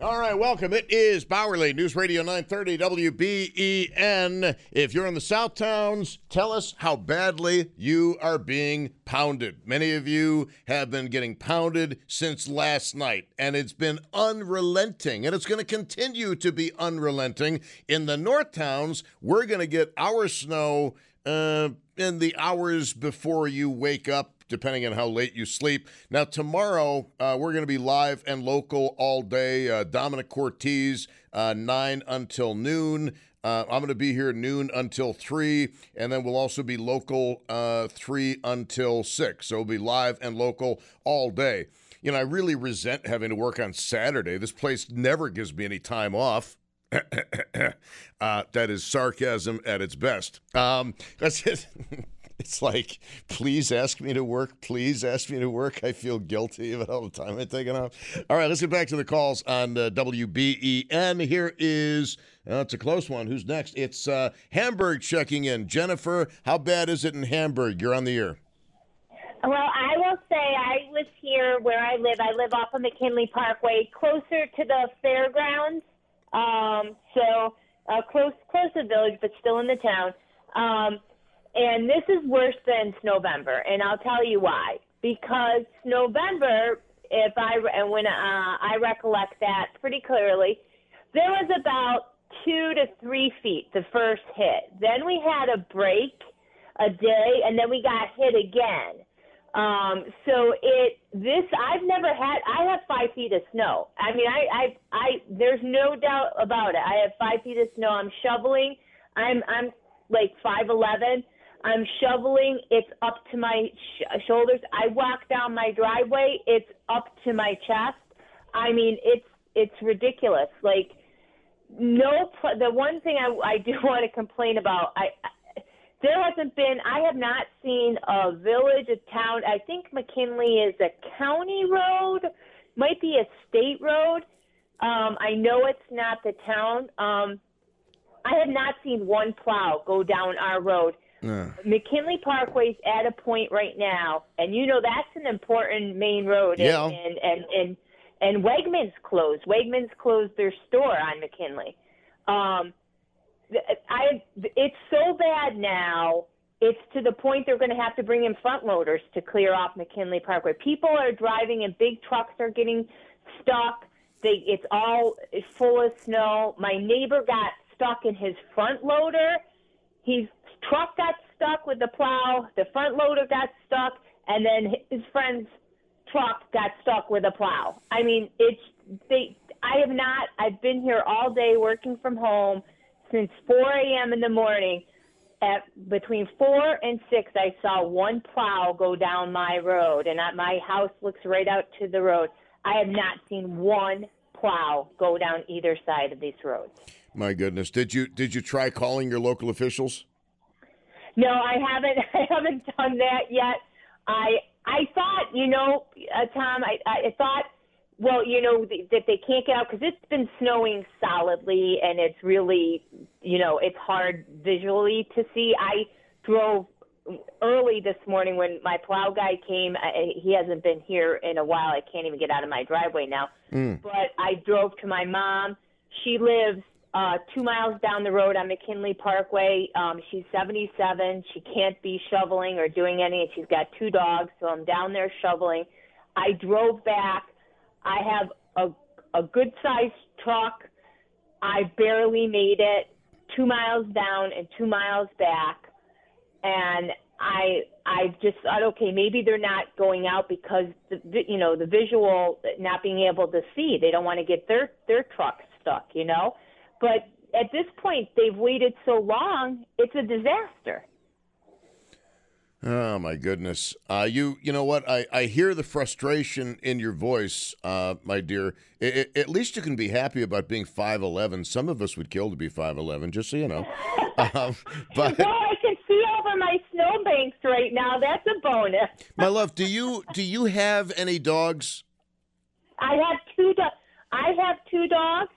All right, welcome. It is Bauerle News Radio 930 WBEN. If you're in the South Towns, tell us how badly you are being pounded. Many of you have been getting pounded since last night, and it's been unrelenting, and it's going to continue to be unrelenting. In the North Towns, we're going to get our snow uh, in the hours before you wake up depending on how late you sleep. Now, tomorrow, uh, we're going to be live and local all day. Uh, Dominic Cortez, uh, 9 until noon. Uh, I'm going to be here noon until 3, and then we'll also be local uh, 3 until 6. So we'll be live and local all day. You know, I really resent having to work on Saturday. This place never gives me any time off. uh, that is sarcasm at its best. Um, that's it. It's like, please ask me to work. Please ask me to work. I feel guilty about all the time I'm taking off. All right, let's get back to the calls on uh, WBEN. Here is, uh, it's a close one. Who's next? It's uh, Hamburg checking in. Jennifer, how bad is it in Hamburg? You're on the air. Well, I will say I was here where I live. I live off of McKinley Parkway, closer to the fairgrounds. Um, so uh, close, close to the village, but still in the town. Um, and this is worse than November, and I'll tell you why. Because November, if I and when uh, I recollect that pretty clearly, there was about two to three feet the first hit. Then we had a break a day, and then we got hit again. Um, so it this I've never had. I have five feet of snow. I mean, I I I there's no doubt about it. I have five feet of snow. I'm shoveling. I'm I'm like five eleven. I'm shoveling. It's up to my sh- shoulders. I walk down my driveway. It's up to my chest. I mean, it's it's ridiculous. Like no, pl- the one thing I, I do want to complain about, I, I there hasn't been. I have not seen a village, a town. I think McKinley is a county road, might be a state road. Um, I know it's not the town. Um, I have not seen one plow go down our road Yeah. McKinley Parkway's at a point right now, and you know that's an important main road. Yeah. And and and and, and Wegmans closed. Wegmans closed their store on McKinley. Um, I it's so bad now. It's to the point they're going to have to bring in front loaders to clear off McKinley Parkway. People are driving, and big trucks are getting stuck. They it's all full of snow. My neighbor got stuck in his front loader. His truck got stuck with the plow. The front loader got stuck, and then his friend's truck got stuck with a plow. I mean, it's they. I have not. I've been here all day working from home since 4 a.m. in the morning. At between four and six, I saw one plow go down my road, and I, my house looks right out to the road. I have not seen one plow go down either side of these roads. My goodness, did you did you try calling your local officials? No, I haven't. I haven't done that yet. I I thought, you know, uh, Tom, I I thought well, you know th- that they can't get out because it's been snowing solidly, and it's really, you know, it's hard visually to see. I drove early this morning when my plow guy came. I, he hasn't been here in a while. I can't even get out of my driveway now. Mm. But I drove to my mom. She lives uh, two miles down the road on McKinley Parkway. Um, she's 77. She can't be shoveling or doing any, and she's got two dogs. So I'm down there shoveling. I drove back. I have a, a good sized truck. I barely made it two miles down and two miles back and I I just thought, okay, maybe they're not going out because the you know the visual not being able to see. They don't want to get their their truck stuck, you know. But at this point, they've waited so long; it's a disaster. Oh my goodness! Uh, you you know what? I, I hear the frustration in your voice, uh, my dear. I, I, at least you can be happy about being five eleven. Some of us would kill to be five eleven, just so you know. um, but well, I can see over my snowbanks right now. That's a bonus. my love, do you do you have any dogs? I have two. Do- I have two dogs.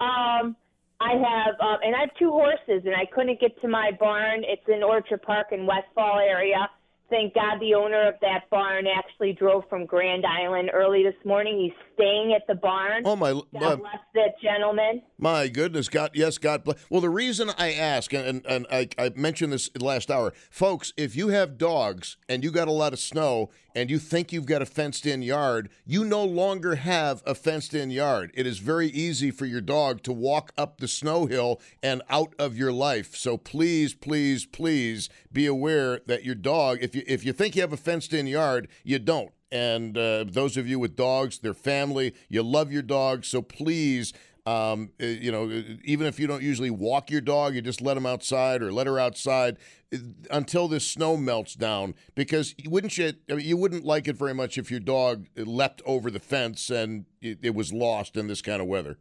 Um, I have, um, and I have two horses, and I couldn't get to my barn. It's in Orchard Park in Westfall area. Thank God the owner of that barn actually drove from Grand Island early this morning. He's staying at the barn. Oh my! God uh, bless that gentleman. My goodness, God, yes, God bless. Well, the reason I ask, and, and I, I mentioned this last hour, folks, if you have dogs and you got a lot of snow and you think you've got a fenced in yard, you no longer have a fenced in yard. It is very easy for your dog to walk up the snow hill and out of your life. So please, please, please be aware that your dog, if you, if you think you have a fenced in yard, you don't and uh, those of you with dogs, their family, you love your dog, so please. Um, uh, you know, even if you don't usually walk your dog, you just let them outside or let her outside uh, until this snow melts down. Because wouldn't you? I mean, you wouldn't like it very much if your dog leapt over the fence and it, it was lost in this kind of weather.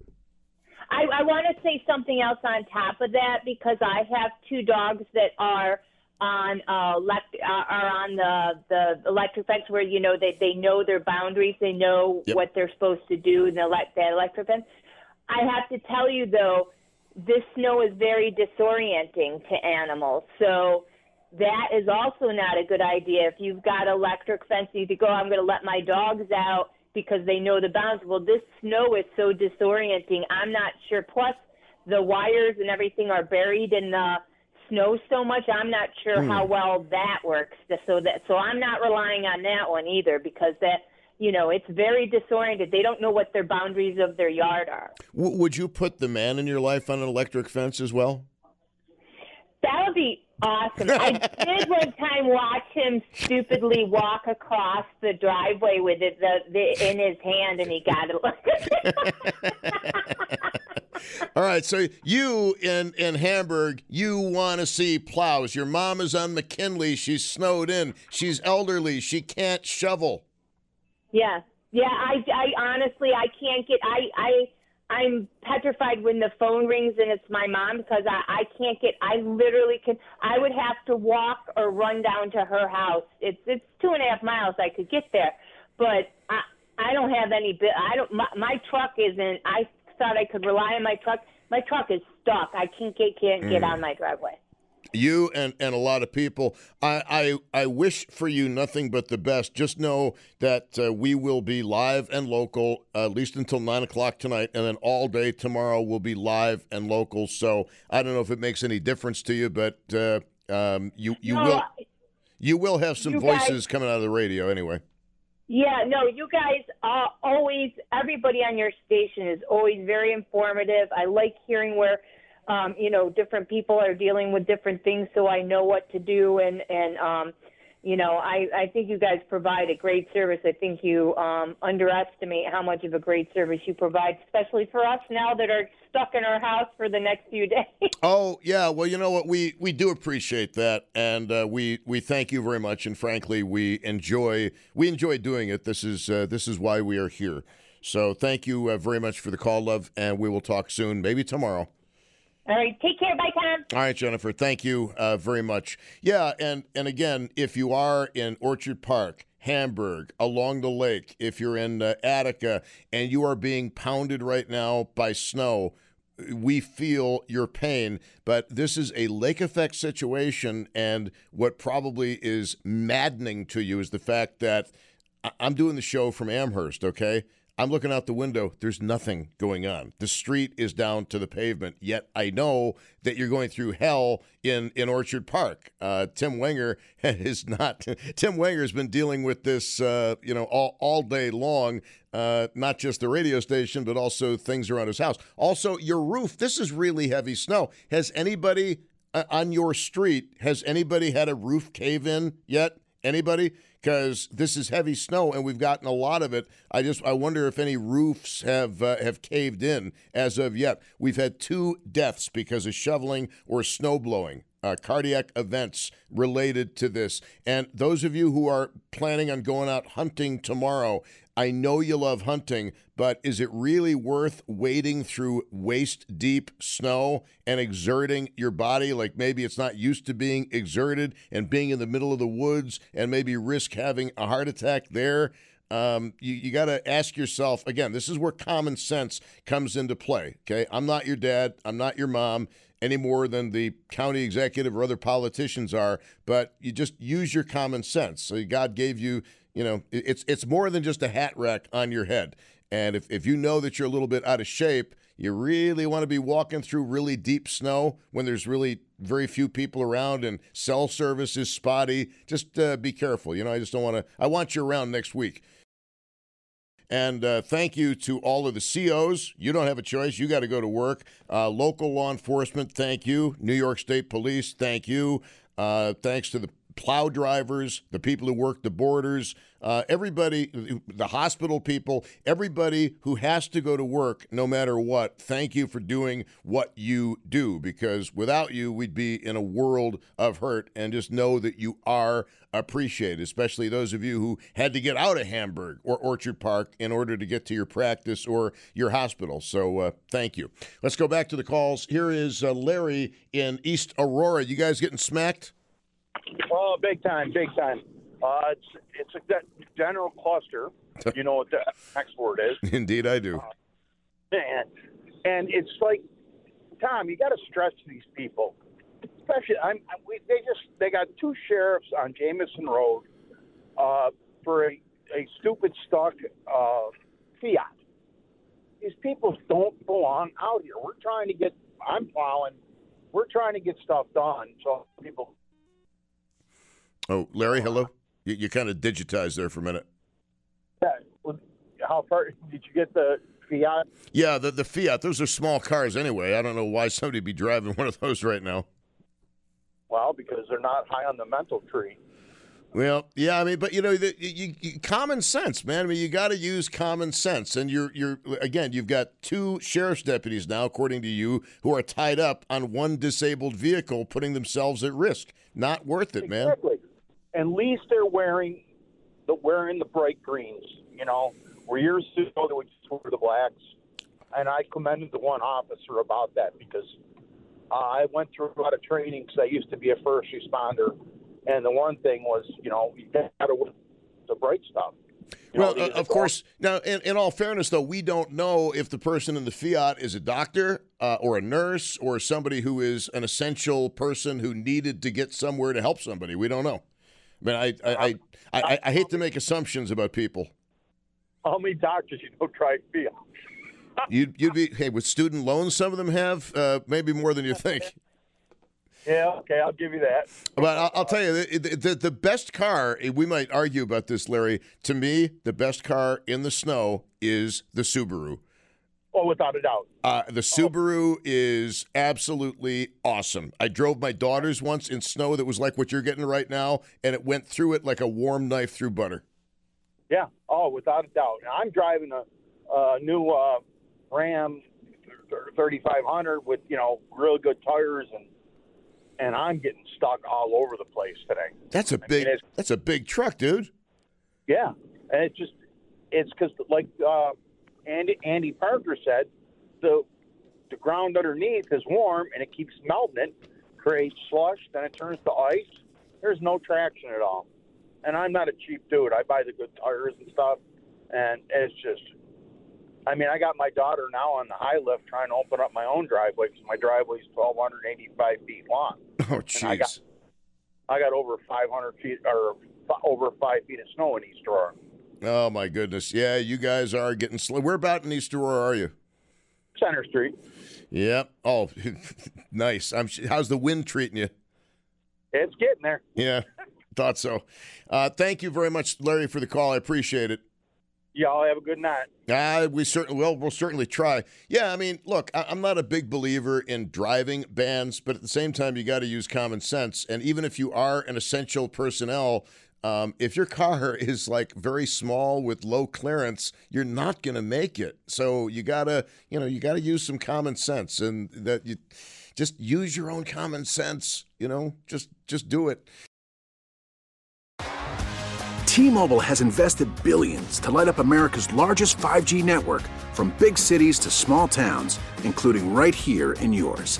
I, I want to say something else on top of that because I have two dogs that are on uh, elect- uh, are on the the electric fence where you know they they know their boundaries, they know Yep. what they're supposed to do in the elect- that electric fence. I have to tell you though, this snow is very disorienting to animals, so that is also not a good idea. If you've got electric fence, you could go, I'm going to let my dogs out because they know the bounds. Well, this snow is so disorienting. I'm not sure. Plus, the wires and everything are buried in the snow so much. I'm not sure how hmm. well that works. So that so I'm not relying on that one either because that you know it's very disoriented. They don't know what their boundaries of their yard are. W- would you put the man in your life on an electric fence as well? That would be awesome. I did one time watch him stupidly walk across the driveway with it the, the in his hand, and he got it. All right, so you in in Hamburg, you want to see plows. Your mom is on McKinley. She's snowed in. She's elderly. She can't shovel. yeah, yeah. I, I honestly, I can't get. I, I, I'm petrified when the phone rings and it's my mom because I, I can't get. I literally can. I would have to walk or run down to her house. It's it's two and a half miles. I could get there, but I I don't have any. I don't. My, my truck isn't. I thought I could rely on my truck. My truck is stuck. I can't get can't get mm. on my driveway. You and, and a lot of people. I, I I wish for you nothing but the best. Just know that uh, we will be live and local uh, at least until nine o'clock tonight, and then all day tomorrow will be live and local. So I don't know if it makes any difference to you, but uh, um, you you No, will you will have some You guys- voices coming out of the radio anyway. Yeah, no, you guys are always, everybody on your station is always very informative. I like hearing where, um, you know, different people are dealing with different things so I know what to do. And, and um, you know, I, I think you guys provide a great service. I think you um, underestimate how much of a great service you provide, especially for us now that are stuck in our house for the next few days. Oh yeah, well you know what we we do appreciate that, and uh, we we thank you very much, and frankly we enjoy we enjoy doing it. This is uh, this is why we are here. So thank you uh, very much for the call, love, and we will talk soon, maybe tomorrow. All right, take care. Bye, Tom. All right, Jennifer, thank you uh, very much. Yeah, and and again, if you are in Orchard Park, Hamburg, along the lake, if you're in uh, Attica, and you are being pounded right now by snow, we feel your pain, but this is a lake effect situation. And what probably is maddening to you is the fact that I'm doing the show from Amherst, okay? I'm looking out the window. There's nothing going on. The street is down to the pavement. Yet I know that you're going through hell in, in Orchard Park. Uh, Tim Wenger is not. Tim Wenger has been dealing with this, uh, you know, all, all day long. Uh, not just the radio station, but also things around his house. Also, your roof. This is really heavy snow. Has anybody uh, on your street? Has anybody had a roof cave in yet? Anybody? because this is heavy snow and we've gotten a lot of it. I just I wonder if any roofs have uh, have caved in as of yet. We've had two deaths because of shoveling or snow blowing. Uh, cardiac events related to this. And those of you who are planning on going out hunting tomorrow, I know you love hunting, but is it really worth wading through waist deep snow and exerting your body like maybe it's not used to being exerted and being in the middle of the woods and maybe risk having a heart attack there? Um, you, you got to ask yourself again, this is where common sense comes into play. Okay. I'm not your dad, I'm not your mom any more than the county executive or other politicians are, but you just use your common sense. So God gave you you know, it's it's more than just a hat rack on your head. And if, if you know that you're a little bit out of shape, you really want to be walking through really deep snow when there's really very few people around and cell service is spotty. Just uh, be careful. You know, I just don't want to. I want you around next week. And uh, thank you to all of the COs. You don't have a choice. You got to go to work. Uh, local law enforcement, thank you. New York State Police, thank you. Uh, thanks to the plow drivers, the people who work the borders, uh, everybody, the hospital people, everybody who has to go to work no matter what, thank you for doing what you do because without you, we'd be in a world of hurt. And just know that you are appreciated, especially those of you who had to get out of Hamburg or Orchard Park in order to get to your practice or your hospital. So uh, thank you. Let's go back to the calls. Here is uh, Larry in East Aurora. You guys getting smacked? Oh, big time, big time. Uh, it's it's a general cluster. You know what the next word is? Indeed, I do. Uh, and and it's like, Tom, you got to stress these people, especially I'm. We, they just they got two sheriffs on Jamison Road uh, for a, a stupid stuck uh, Fiat. These people don't belong out here. We're trying to get. I'm plowing. We're trying to get stuff done so people Oh, Larry, hello. Uh, you, you kind of digitized there for a minute. Yeah. How far did you get the Fiat? Yeah, the the Fiat. Those are small cars anyway. I don't know why somebody be driving one of those right now. Well, because they're not high on the mental tree. Well, yeah, I mean, but you know, the, you, you, common sense, man. I mean, you got to use common sense, and you're you're again, you've got two sheriff's deputies now, according to you, who are tied up on one disabled vehicle, putting themselves at risk. Not worth it, man. Exactly at least they're wearing the wearing the bright greens. You know, where years ago they would just wear the blacks, and I commended the one officer about that because uh, I went through a lot of training because I used to be a first responder, and the one thing was, you know, you got to wear the bright stuff. You well, uh, of course. Now, in, in, all fairness, though, we don't know if the person in the Fiat is a doctor uh, or a nurse or somebody who is an essential person who needed to get somewhere to help somebody. We don't know. I mean, I I, I, I, I hate to make assumptions about people. How many doctors you know try Fiat? you'd you'd be hey with student loans. Some of them have uh, maybe more than you think. Yeah, okay, I'll give you that. But I'll, I'll tell you, the, the, the best car, eh, we might argue about this, Larry. To me, the best car in the snow is the Subaru. Oh, without a doubt. Uh, the Subaru is absolutely awesome. I drove my daughter's once in snow that was like what you're getting right now, and it went through it like a warm knife through butter. Yeah. Oh, without a doubt. I'm driving a, a new uh, Ram 3500 with you know really good tires and and I'm getting stuck all over the place today. That's a big. Mean, that's a big truck, dude. Yeah, and it's just it's because like uh, Andy, Andy Parker said, the the ground underneath is warm and it keeps melting it, creates slush, then it turns to ice. There's no traction at all. and I'm not a cheap dude. I buy the good tires and stuff, and it's just. I mean, I got my daughter now on the high lift trying to open up my own driveway because my driveway is 1,285 feet long. Oh, And I got, jeez. I got over 500 feet or f- over five feet of snow in East Aurora. Oh, my goodness. Yeah, you guys are getting slow. Where about in East Aurora are you? Center Street. Yep. Oh, nice. I'm. How's the wind treating you? It's getting there. Yeah, thought so. Uh, thank you very much, Larry, for the call. I appreciate it. Y'all have a good night. Uh, we certainly will. We'll certainly try. Yeah, I mean, look, I, I'm not a big believer in driving bans, but at the same time, you got to use common sense. And even if you are an essential personnel, um, if your car is like very small with low clearance, you're not going to make it. So you gotta, you know, you got to use some common sense, and that you just use your own common sense. You know, just just do it. T-Mobile has invested billions to light up America's largest 5G network from big cities to small towns, including right here in yours.